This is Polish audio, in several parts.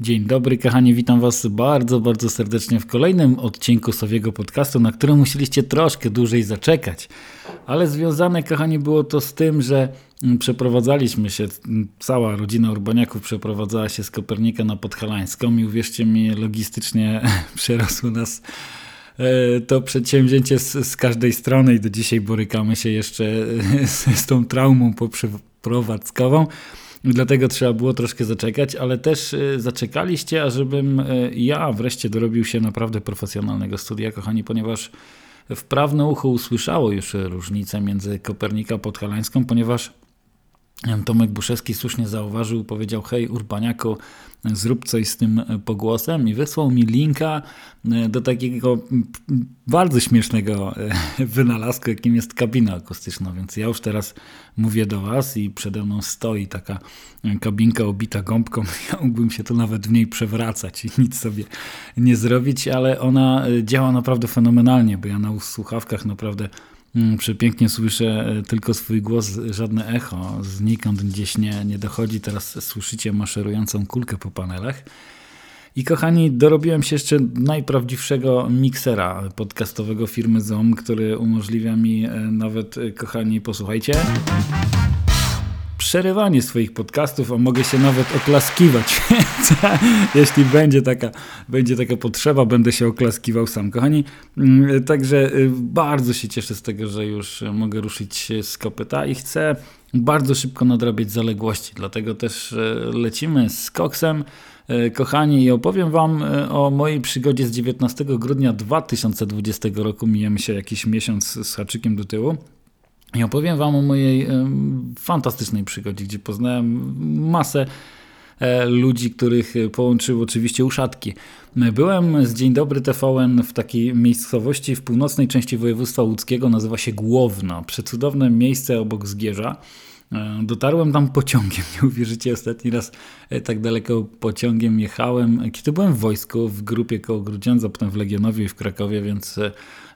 Dzień dobry, kochani, witam Was bardzo, bardzo serdecznie w kolejnym odcinku Sowiego Podcastu, na którym musieliście troszkę dłużej zaczekać. Ale związane, kochani, było to z tym, że mm, przeprowadzaliśmy się, mm, cała rodzina Urbaniaków przeprowadzała się z Kopernika na Podhalańską i uwierzcie mi, logistycznie przerosło nas e, to przedsięwzięcie z, z, każdej strony i do dzisiaj borykamy się jeszcze z, z tą traumą poprzeprowadzkową. Dlatego trzeba było troszkę zaczekać, ale też e, zaczekaliście, ażebym e, ja wreszcie dorobił się naprawdę profesjonalnego studia, kochani, ponieważ wprawne ucho usłyszało już różnicę między Kopernika Podhalańską, ponieważ Tomek Buszewski słusznie zauważył, powiedział: Hej, Urbaniaku, zrób coś z tym pogłosem, i wysłał mi linka e, do takiego bardzo śmiesznego e, wynalazku, jakim jest kabina akustyczna. Więc ja już teraz mówię do Was i przede mną stoi taka kabinka obita gąbką. Ja mógłbym się tu nawet w niej przewracać i nic sobie nie zrobić, ale ona e, działa naprawdę fenomenalnie, bo ja na słuchawkach naprawdę przepięknie słyszę e, tylko swój głos, żadne echo znikąd gdzieś nie, nie dochodzi. Teraz słyszycie maszerującą kulkę po panelach. I kochani, dorobiłem się jeszcze najprawdziwszego miksera podcastowego firmy Zoom, który umożliwia mi e, nawet, e, kochani, posłuchajcie przerywanie swoich podcastów, a mogę się nawet oklaskiwać, jeśli będzie taka, będzie taka potrzeba, będę się oklaskiwał sam. Kochani, mm, także y, bardzo się cieszę z tego, że już mogę ruszyć z kopyta i chcę bardzo szybko nadrabiać zaległości, dlatego też y, lecimy z koksem. Y, kochani, i opowiem Wam o mojej przygodzie z 19 grudnia 2020 roku. Mijemy się jakiś miesiąc z haczykiem do tyłu. I opowiem Wam o mojej fantastycznej przygodzie, gdzie poznałem masę e, ludzi, których połączyły oczywiście uszatki. Byłem z Dzień Dobry TVN w takiej miejscowości w północnej części województwa łódzkiego, nazywa się Głowno. Przecudowne miejsce obok Zgierza. E, dotarłem tam pociągiem, nie uwierzycie, ostatni raz e, tak daleko pociągiem jechałem, kiedy byłem w wojsku, w grupie koło Grudziądza, potem w Legionowie i w Krakowie, więc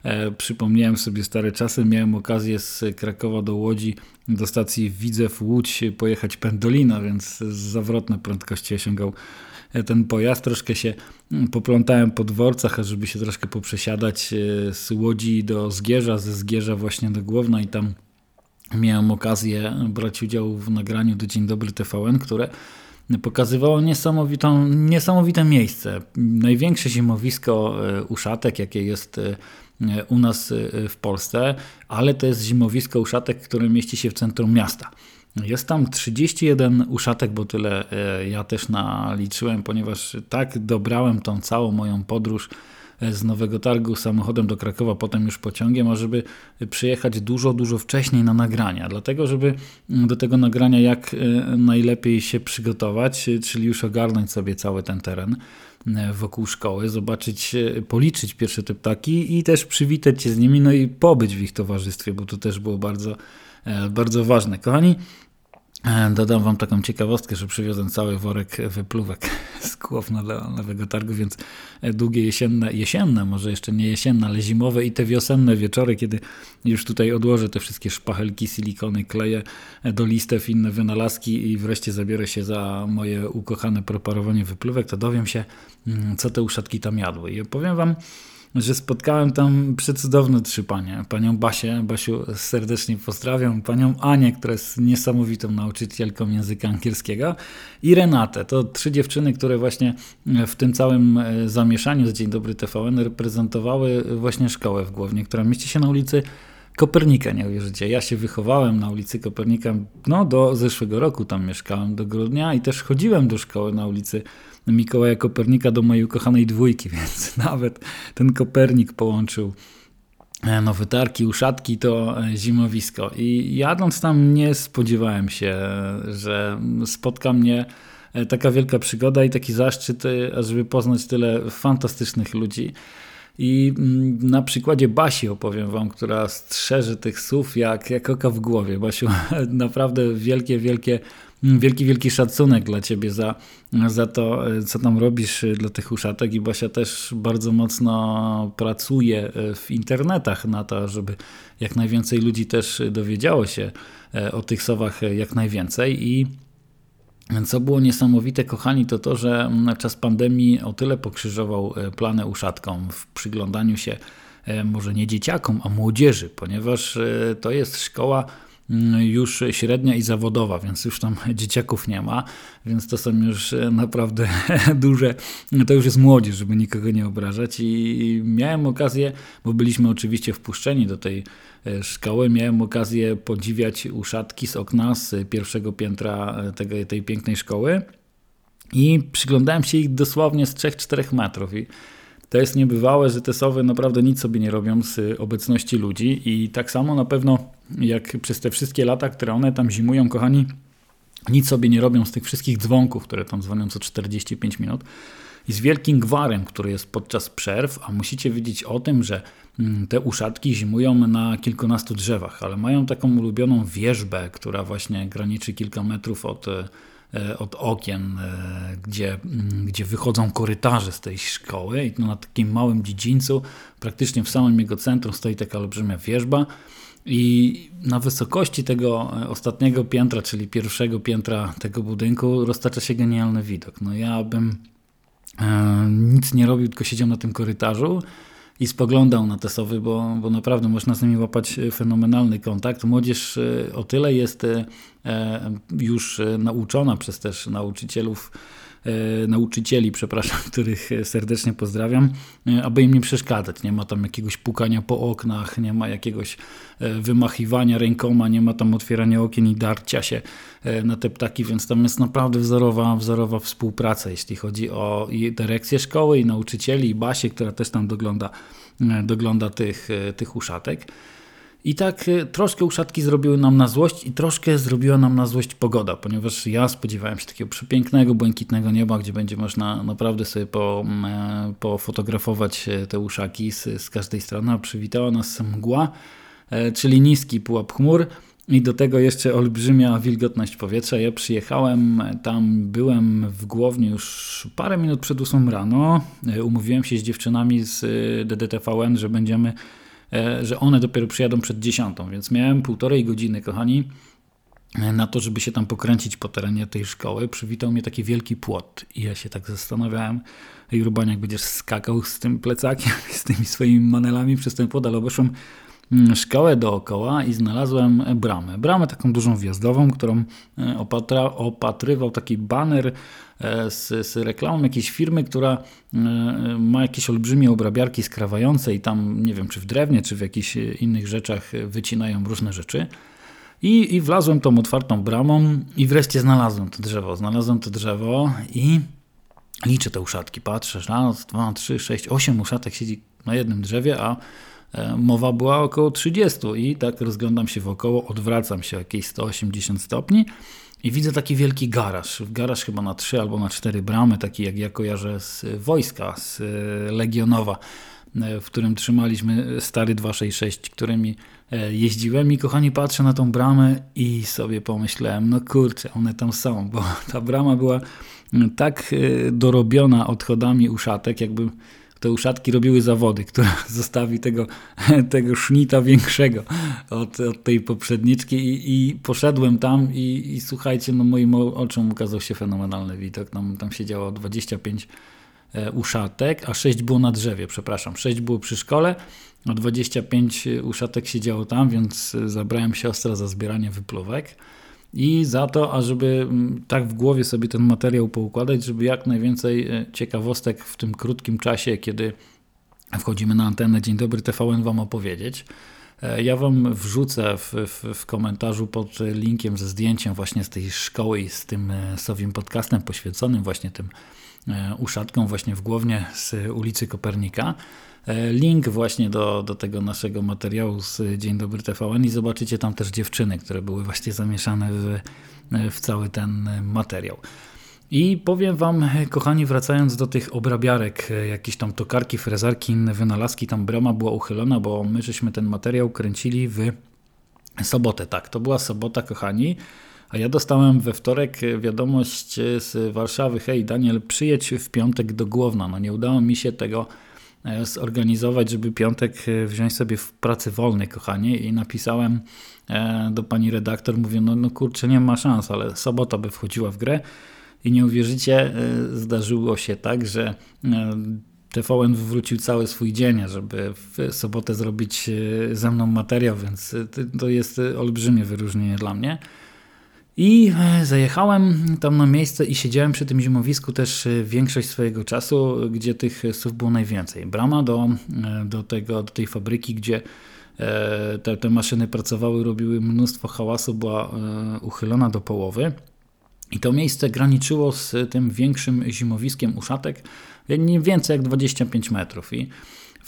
E, przypomniałem sobie stare czasy, miałem okazję z Krakowa do Łodzi, do stacji Widzew Łódź pojechać pendolino, więc z zawrotne prędkości osiągał ten pojazd. Troszkę się mm, poplątałem po dworcach, żeby się troszkę poprzesiadać z Łodzi do Zgierza, ze Zgierza właśnie do Głowna i tam miałem okazję brać udział w nagraniu do Dzień Dobry TVN, które pokazywało niesamowitą, niesamowite miejsce. Największe zimowisko uszatek, jakie jest u nas y, w Polsce, ale to jest zimowisko uszatek, które mieści się w centrum miasta. Jest tam 31 uszatek, bo tyle ja też naliczyłem, ponieważ tak dobrałem tą całą moją podróż z Nowego Targu samochodem do Krakowa, potem już pociągiem, ażeby przyjechać dużo, dużo wcześniej na nagrania. Dlatego, żeby do tego nagrania jak najlepiej się przygotować, czyli już ogarnąć sobie cały ten teren E, wokół szkoły, zobaczyć, e, policzyć pierwsze te ptaki i też przywitać się z nimi, no i pobyć w ich towarzystwie, bo to też było bardzo, e, bardzo ważne. Kochani, Dodam Wam taką ciekawostkę, że przywiozłem cały worek wypluwek z Kłowna do Nowego Targu, więc długie jesienne, jesienne, może jeszcze nie jesienne, ale zimowe i te wiosenne wieczory, kiedy już tutaj odłożę te wszystkie szpachelki, silikony, kleje do listew, inne wynalazki i wreszcie zabiorę się za moje ukochane preparowanie wypluwek, to dowiem się, mm, co te uszatki tam jadły. I opowiem Wam, że spotkałem tam przecudowne trzy panie. Panią Basię, Basiu serdecznie pozdrawiam, panią Anię, która jest niesamowitą nauczycielką języka angielskiego i Renatę. To trzy dziewczyny, które właśnie w tym całym e, zamieszaniu z Dzień Dobry TVN reprezentowały właśnie szkołę w Głownie, która mieści się na ulicy Kopernika, nie uwierzycie. Ja się wychowałem na ulicy Kopernika, no do zeszłego roku tam mieszkałem, do grudnia i też chodziłem do szkoły na ulicy Mikołaja Kopernika do mojej ukochanej dwójki, więc nawet ten Kopernik połączył e, nowe tarki, uszatki to e, zimowisko. I jadąc tam nie spodziewałem się, że spotka mnie e, taka wielka przygoda i taki zaszczyt, żeby poznać tyle fantastycznych ludzi. I mm, na przykładzie Basi opowiem Wam, która strzeże tych słów jak, jak oka w głowie. Basiu, naprawdę wielkie, wielkie wielki, wielki szacunek dla Ciebie za, za to, co tam robisz dla tych uszatek i Basia też bardzo mocno pracuje w internetach na to, żeby jak najwięcej ludzi też dowiedziało się e, o tych sowach jak najwięcej i Co było niesamowite, kochani, to to, że czas pandemii o tyle pokrzyżował plany uszatkom w przyglądaniu się może nie dzieciakom, a młodzieży, ponieważ to jest szkoła już średnia i zawodowa, więc już tam dzieciaków nie ma, więc to są już e, naprawdę duże, to już jest młodzież, żeby nikogo nie obrażać. I miałem okazję, bo byliśmy oczywiście wpuszczeni do tej e, szkoły, miałem okazję podziwiać uszatki z okna z pierwszego piętra e, tego, tej pięknej szkoły. I przyglądałem się ich dosłownie z 3-4 metrów. I to jest niebywałe, że te sowy naprawdę nic sobie nie robią z obecności ludzi. I tak samo na pewno jak przez te wszystkie lata, które one tam zimują, kochani, nic sobie nie robią z tych wszystkich dzwonków, które tam dzwonią co 45 minut. I z wielkim gwarem, który jest podczas przerw, a musicie wiedzieć o tym, że mm, te uszatki zimują na kilkunastu drzewach, ale mają taką ulubioną wieżbę, która właśnie graniczy kilka metrów od E, od okien, e, gdzie, mm, gdzie wychodzą korytarze z tej szkoły. I na takim małym dziedzińcu, praktycznie w samym jego centrum stoi taka olbrzymia wieżba i na wysokości tego e, ostatniego piętra, czyli pierwszego piętra tego budynku roztacza się genialny widok. No ja bym e, nic nie robił, tylko siedział na tym korytarzu i spoglądał na te sowy, bo, bo naprawdę można z nimi łapać e, fenomenalny kontakt. Młodzież e, o tyle jest e, już nauczona przez też nauczycielów, nauczycieli, przepraszam, których serdecznie pozdrawiam, aby im nie przeszkadzać. Nie ma tam jakiegoś pukania po oknach, nie ma jakiegoś wymachiwania rękoma, nie ma tam otwierania okien i darcia się na te ptaki, więc tam jest naprawdę wzorowa, wzorowa współpraca, jeśli chodzi o dyrekcję szkoły i nauczycieli i Basię, która też tam dogląda E, dogląda tych, e, tych uszatek. I tak e, troszkę uszatki zrobiły nam na złość i troszkę zrobiła nam na złość pogoda, ponieważ ja spodziewałem się takiego przepięknego, błękitnego nieba, gdzie będzie można naprawdę sobie po, pofotografować te uszaki z, z każdej strony, a przywitała nas mgła, czyli niski pułap chmur, i do tego jeszcze olbrzymia wilgotność powietrza. Ja przyjechałem tam, byłem w Głowni już parę minut przed 8 rano. E, umówiłem się z dziewczynami z e, DDTVN, że będziemy, e, że one dopiero przyjadą przed 10, więc miałem półtorej godziny, kochani, na to, żeby się tam pokręcić po terenie tej szkoły. Przywitał mnie taki wielki płot i ja się tak zastanawiałem, Rubaniak będziesz skakał z tym plecakiem, z tymi swoimi manelami przez ten płot, ale obeszłem szkołę dookoła i znalazłem bramę. Bramę taką dużą wjazdową, którą e, opatra, opatrywał taki baner e, z, z reklamą jakiejś firmy, która e, ma jakieś olbrzymie obrabiarki skrawające i tam, nie wiem, czy w drewnie, czy w jakichś innych rzeczach wycinają różne rzeczy. I, I wlazłem tą otwartą bramą i wreszcie znalazłem to drzewo. Znalazłem to drzewo i liczę te uszatki. Patrzę, raz, dwa, trzy, sześć, osiem uszatek siedzi na jednym drzewie, a mowa była około 30 i tak rozglądam się wokoło, odwracam się jakieś 180 stopni i widzę taki wielki garaż. Garaż chyba na 3 albo na 4 bramy, taki jak ja kojarzę z wojska, z e, Legionowa, e, w którym trzymaliśmy stary 266, którymi jeździłem i kochani patrzę na tą bramę i sobie pomyślałem, no kurczę, one tam są, bo ta brama była tak dorobiona odchodami uszatek, jakby te uszatki robiły zawody, która zostawi tego, tego sznita większego od, od tej poprzedniczki i, i poszedłem tam i, i, słuchajcie, no moim oczom ukazał się fenomenalny widok. Tam, tam siedziało 25 e, uszatek, a 6 było na drzewie, przepraszam. 6 było przy szkole, a 25 uszatek siedziało tam, więc zabrałem siostra za zbieranie wypluwek i za to, ażeby mm, tak w głowie sobie ten materiał poukładać, żeby jak najwięcej e, ciekawostek w tym krótkim czasie, kiedy wchodzimy na antenę Dzień Dobry TVN Wam opowiedzieć. E, ja Wam wrzucę w, w, w, komentarzu pod linkiem ze zdjęciem właśnie z tej szkoły i z tym e, sowim podcastem poświęconym właśnie tym uszatkom właśnie w Głownie z ulicy Kopernika. E, link właśnie do, do tego naszego materiału z Dzień Dobry TVN i zobaczycie tam też dziewczyny, które były właśnie zamieszane w, w cały ten materiał. I powiem Wam, kochani, wracając do tych obrabiarek, jakieś tam tokarki, frezarki, inne wynalazki, tam brama była uchylona, bo my żeśmy ten materiał kręcili w sobotę. Tak, to była sobota, kochani. A ja dostałem we wtorek wiadomość z Warszawy: Hej, Daniel, przyjedź w piątek do Głowna. No nie udało mi się tego zorganizować, żeby piątek wziąć sobie w pracy wolnej, kochanie, i napisałem do pani redaktor, mówię, no, no kurczę, nie ma szans, ale sobota by wchodziła w grę i nie uwierzycie, zdarzyło się tak, że TVN wywrócił cały swój dzień, żeby w sobotę zrobić e, ze mną materiał, więc e, to jest olbrzymie wyróżnienie dla mnie. I e, zajechałem tam na miejsce i siedziałem przy tym zimowisku też większość swojego czasu, gdzie tych słów było najwięcej. Brama do, do, tego, do tej fabryki, gdzie te, te maszyny pracowały, robiły mnóstwo hałasu, była uchylona do połowy. I to miejsce graniczyło z tym większym zimowiskiem uszatek, nie więcej jak 25 metrów. I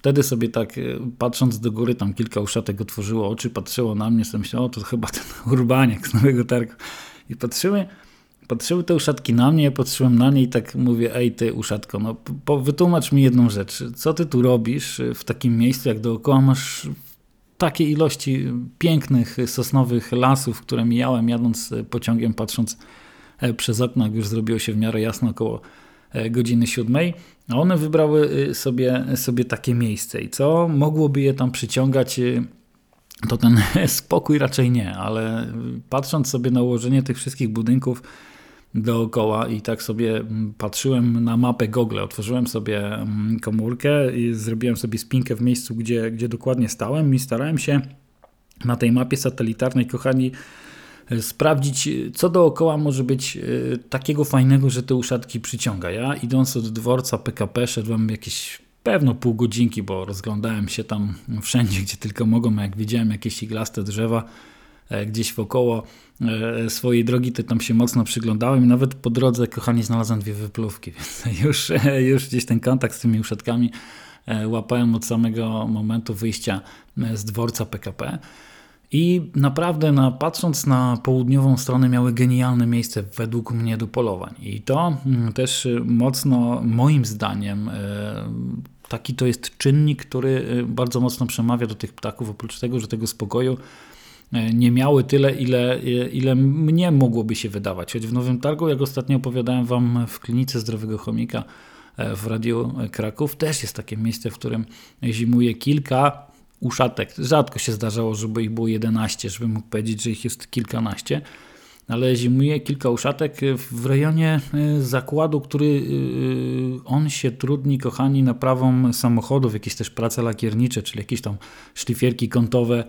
wtedy sobie tak e, patrząc do góry, tam kilka uszatek otworzyło oczy, patrzyło na mnie, sobie myślało, o to chyba ten urbaniak z Nowego Targu. I patrzyły, patrzyły te uszatki na mnie, ja patrzyłem na nie i tak mówię, ej ty uszatko, no po, wytłumacz mi jedną rzecz. Co ty tu robisz w takim miejscu, jak dookoła masz takie ilości pięknych sosnowych lasów, które mijałem jadąc pociągiem, patrząc e, przez okno, jak już zrobiło się w miarę jasno około E, godziny siódmej, a one wybrały y, sobie, sobie takie miejsce. I co? Mogłoby je tam przyciągać y, to ten spokój raczej nie, ale patrząc sobie na ułożenie tych wszystkich budynków dookoła i tak sobie patrzyłem na mapę Google, otworzyłem sobie komórkę i zrobiłem sobie spinkę w miejscu, gdzie, gdzie dokładnie stałem i starałem się na tej mapie satelitarnej, kochani, E, sprawdzić, e, co dookoła może być e, takiego fajnego, że te uszatki przyciąga. Ja idąc od dworca PKP szedłem jakieś pewno pół godzinki, bo rozglądałem się tam wszędzie, gdzie tylko mogłem, jak widziałem jakieś iglaste drzewa gdzieś wokoło swojej drogi, to tam się mocno przyglądałem i nawet po drodze, kochani, znalazłem dwie wypluwki, więc już, już gdzieś ten kontakt z tymi uszatkami łapałem od samego momentu wyjścia z dworca PKP. I naprawdę, na, patrząc na południową stronę, miały genialne miejsce według mnie do polowań. I to mm, też y, mocno, moim zdaniem, y, taki to jest czynnik, który y, bardzo mocno przemawia do tych ptaków, oprócz tego, że tego spokoju nie miały tyle, ile, ile mnie mogłoby się wydawać. Choć w Nowym Targu, jak ostatnio opowiadałem Wam w klinice Zdrowego Chomika w Radiu Kraków, też jest takie miejsce, w którym zimuje kilka, uszatek. Rzadko się zdarzało, żeby ich było 11, żeby mógł powiedzieć, że ich jest kilkanaście. Ale zimuje kilka uszatek w rejonie e, zakładu, który e, on się trudni, kochani, naprawą samochodów, jakieś też prace lakiernicze, czyli jakieś tam szlifierki kątowe,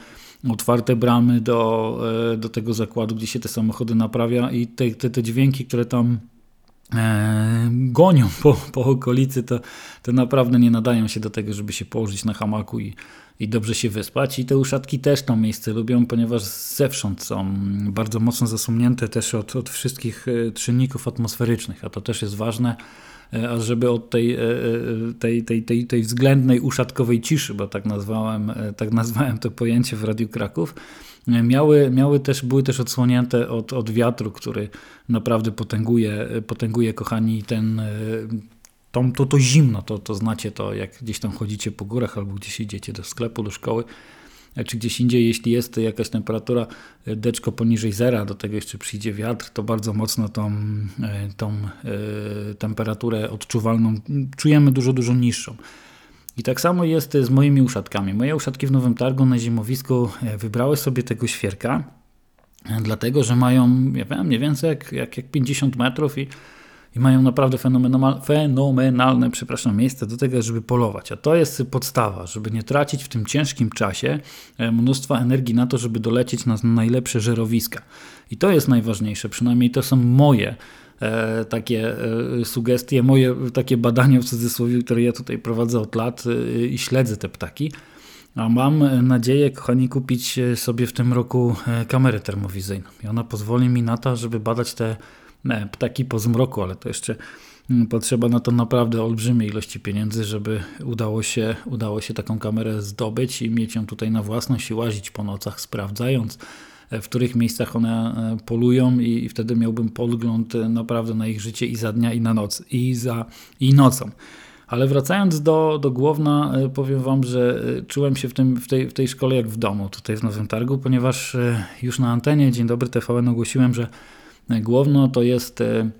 otwarte bramy do, e, do tego zakładu, gdzie się te samochody naprawia i te, te, te dźwięki, które tam e, gonią po, po okolicy, to, to naprawdę nie nadają się do tego, żeby się położyć na hamaku i, i dobrze się wyspać. I te uszatki też to miejsce lubią, ponieważ zewsząd są bardzo mocno zasunięte też od, od wszystkich e, czynników atmosferycznych, a to też jest ważne, e, a żeby od tej, e, tej, tej, tej, tej względnej uszatkowej ciszy, bo tak nazwałem, tak nazwałem to pojęcie w Radiu Kraków, miały, miały też, były też odsłonięte od, od wiatru, który naprawdę potęguje, potęguje kochani, ten, to, to, to zimno, to, to znacie to, jak gdzieś tam chodzicie po górach albo gdzieś idziecie do sklepu, do szkoły, e, czy gdzieś indziej, jeśli jest jakaś temperatura e, deczko poniżej zera, do tego jeszcze przyjdzie wiatr, to bardzo mocno tą, e, tą temperaturę odczuwalną czujemy dużo, dużo niższą. I tak samo jest z moimi uszatkami. Moje uszatki w Nowym Targu na zimowisku wybrały sobie tego świerka, dlatego że mają, ja wiem, mniej więcej jak, jak, jak 50 metrów i i mają naprawdę fenomenalne przepraszam, miejsce do tego, żeby polować. A to jest podstawa, żeby nie tracić w tym ciężkim czasie e, mnóstwa energii na to, żeby dolecieć na najlepsze żerowiska. I to jest najważniejsze, przynajmniej to są moje e, takie e, sugestie, moje takie badania w cudzysłowie, które ja tutaj prowadzę od lat e, i śledzę te ptaki. A mam nadzieję, kochani, kupić sobie w tym roku e, kamerę termowizyjną. I ona pozwoli mi na to, żeby badać te ptaki po zmroku, ale to jeszcze mm, potrzeba na to naprawdę olbrzymiej ilości pieniędzy, żeby udało się, udało się taką kamerę zdobyć i mieć ją tutaj na własność i łazić po nocach, sprawdzając e, w których miejscach one e, polują i wtedy miałbym podgląd e, naprawdę na ich życie i za dnia i na noc i za i nocą. Ale wracając do, do Głowna, powiem Wam, że czułem się w, tym, w, tej, w tej szkole jak w domu tutaj w Nowym Targu, ponieważ już na antenie Dzień Dobry TVN ogłosiłem, że Głowno to jest e,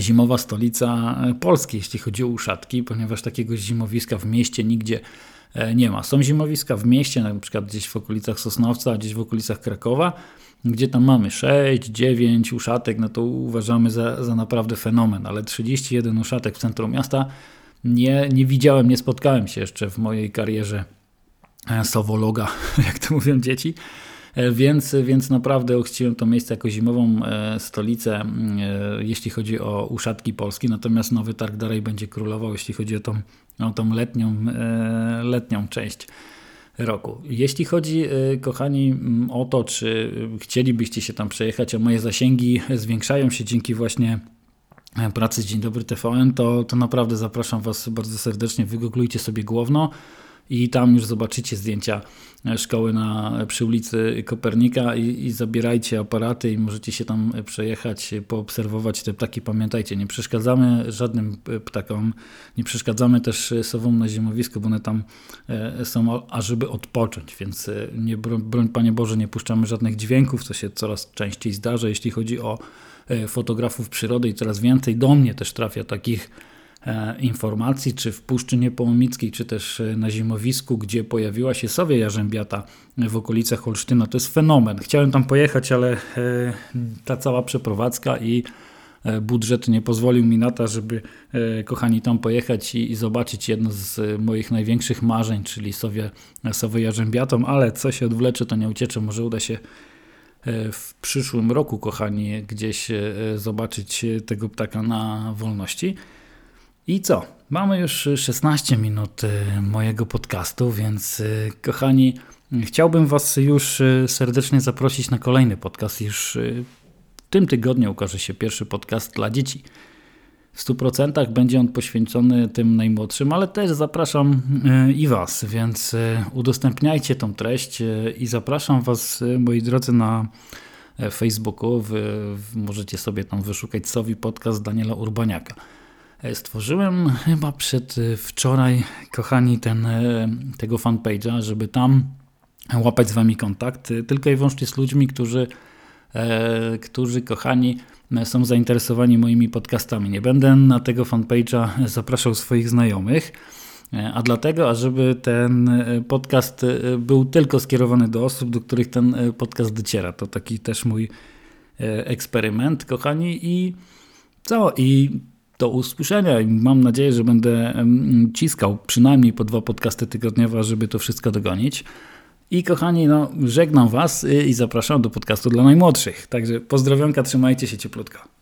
zimowa stolica Polski, jeśli chodzi o uszatki, ponieważ takiego zimowiska w mieście nigdzie nie ma. Są zimowiska w mieście, na przykład gdzieś w okolicach Sosnowca, gdzieś w okolicach Krakowa, gdzie tam mamy 6, 9 uszatek, no to uważamy za, za naprawdę fenomen, ale 31 uszatek w centrum miasta nie, nie widziałem, nie spotkałem się jeszcze w mojej karierze e, sowologa, jak to mówią dzieci. E, więc, więc naprawdę ochciłem to miejsce jako zimową e, stolicę, jeśli chodzi o uszatki Polski. Natomiast Nowy Targ dalej będzie królował, jeśli chodzi o tą, o tą letnią, letnią część roku. Jeśli chodzi, kochani, o to, czy chcielibyście się tam przejechać, a moje zasięgi zwiększają się dzięki właśnie pracy Dzień Dobry TVN, to, to naprawdę zapraszam Was bardzo serdecznie. Wygooglujcie sobie Głowno i tam już zobaczycie zdjęcia szkoły na, przy ulicy Kopernika. I, i, zabierajcie aparaty i możecie się tam przejechać, poobserwować te ptaki. Pamiętajcie, nie przeszkadzamy żadnym ptakom, nie przeszkadzamy też sowom na zimowisku, bo one tam e, są ażeby odpocząć, więc e, nie, broń Panie Boże, nie puszczamy żadnych dźwięków, co się coraz częściej zdarza, jeśli chodzi o E, fotografów przyrody. I coraz więcej do mnie też trafia takich e, informacji, czy w Puszczy Niepołomickiej, czy też e, na zimowisku, gdzie pojawiła się sowia jarzębiata w okolicach Olsztyna. To jest fenomen. Chciałem tam pojechać, ale ta cała przeprowadzka i budżet nie pozwolił mi na to, żeby kochani tam pojechać i, zobaczyć jedno z moich największych marzeń, czyli sowie, sowie jarzębiatą, ale co się odwlecze, to nie uciecze, może uda się E, w przyszłym roku, kochani, gdzieś e, zobaczyć tego ptaka na wolności. I co? Mamy już 16 minut e, mojego podcastu, więc kochani, chciałbym Was już serdecznie zaprosić na kolejny podcast. Już w tym tygodniu ukaże się pierwszy podcast dla dzieci. W 100% będzie on poświęcony tym najmłodszym, ale też zapraszam e, i Was, więc e, udostępniajcie tą treść e, i zapraszam Was, moi drodzy, na Facebooku. Wy, możecie sobie tam wyszukać Sowi Podcast Daniela Urbaniaka. Stworzyłem chyba przed wczoraj, kochani, ten, tego fanpage'a, żeby tam łapać z Wami kontakt, tylko i wyłącznie z ludźmi, którzy, którzy kochani, są zainteresowani moimi podcastami. Nie będę na tego fanpage'a zapraszał swoich znajomych, a dlatego, ażeby ten podcast był tylko skierowany do osób, do których ten podcast dociera. To taki też mój eksperyment, kochani. I co? I do usłyszenia. Mam nadzieję, że będę ciskał przynajmniej po dwa podcasty tygodniowo, żeby to wszystko dogonić. I kochani, no, żegnam Was i zapraszam do podcastu dla najmłodszych. Także pozdrowionka, trzymajcie się cieplutko.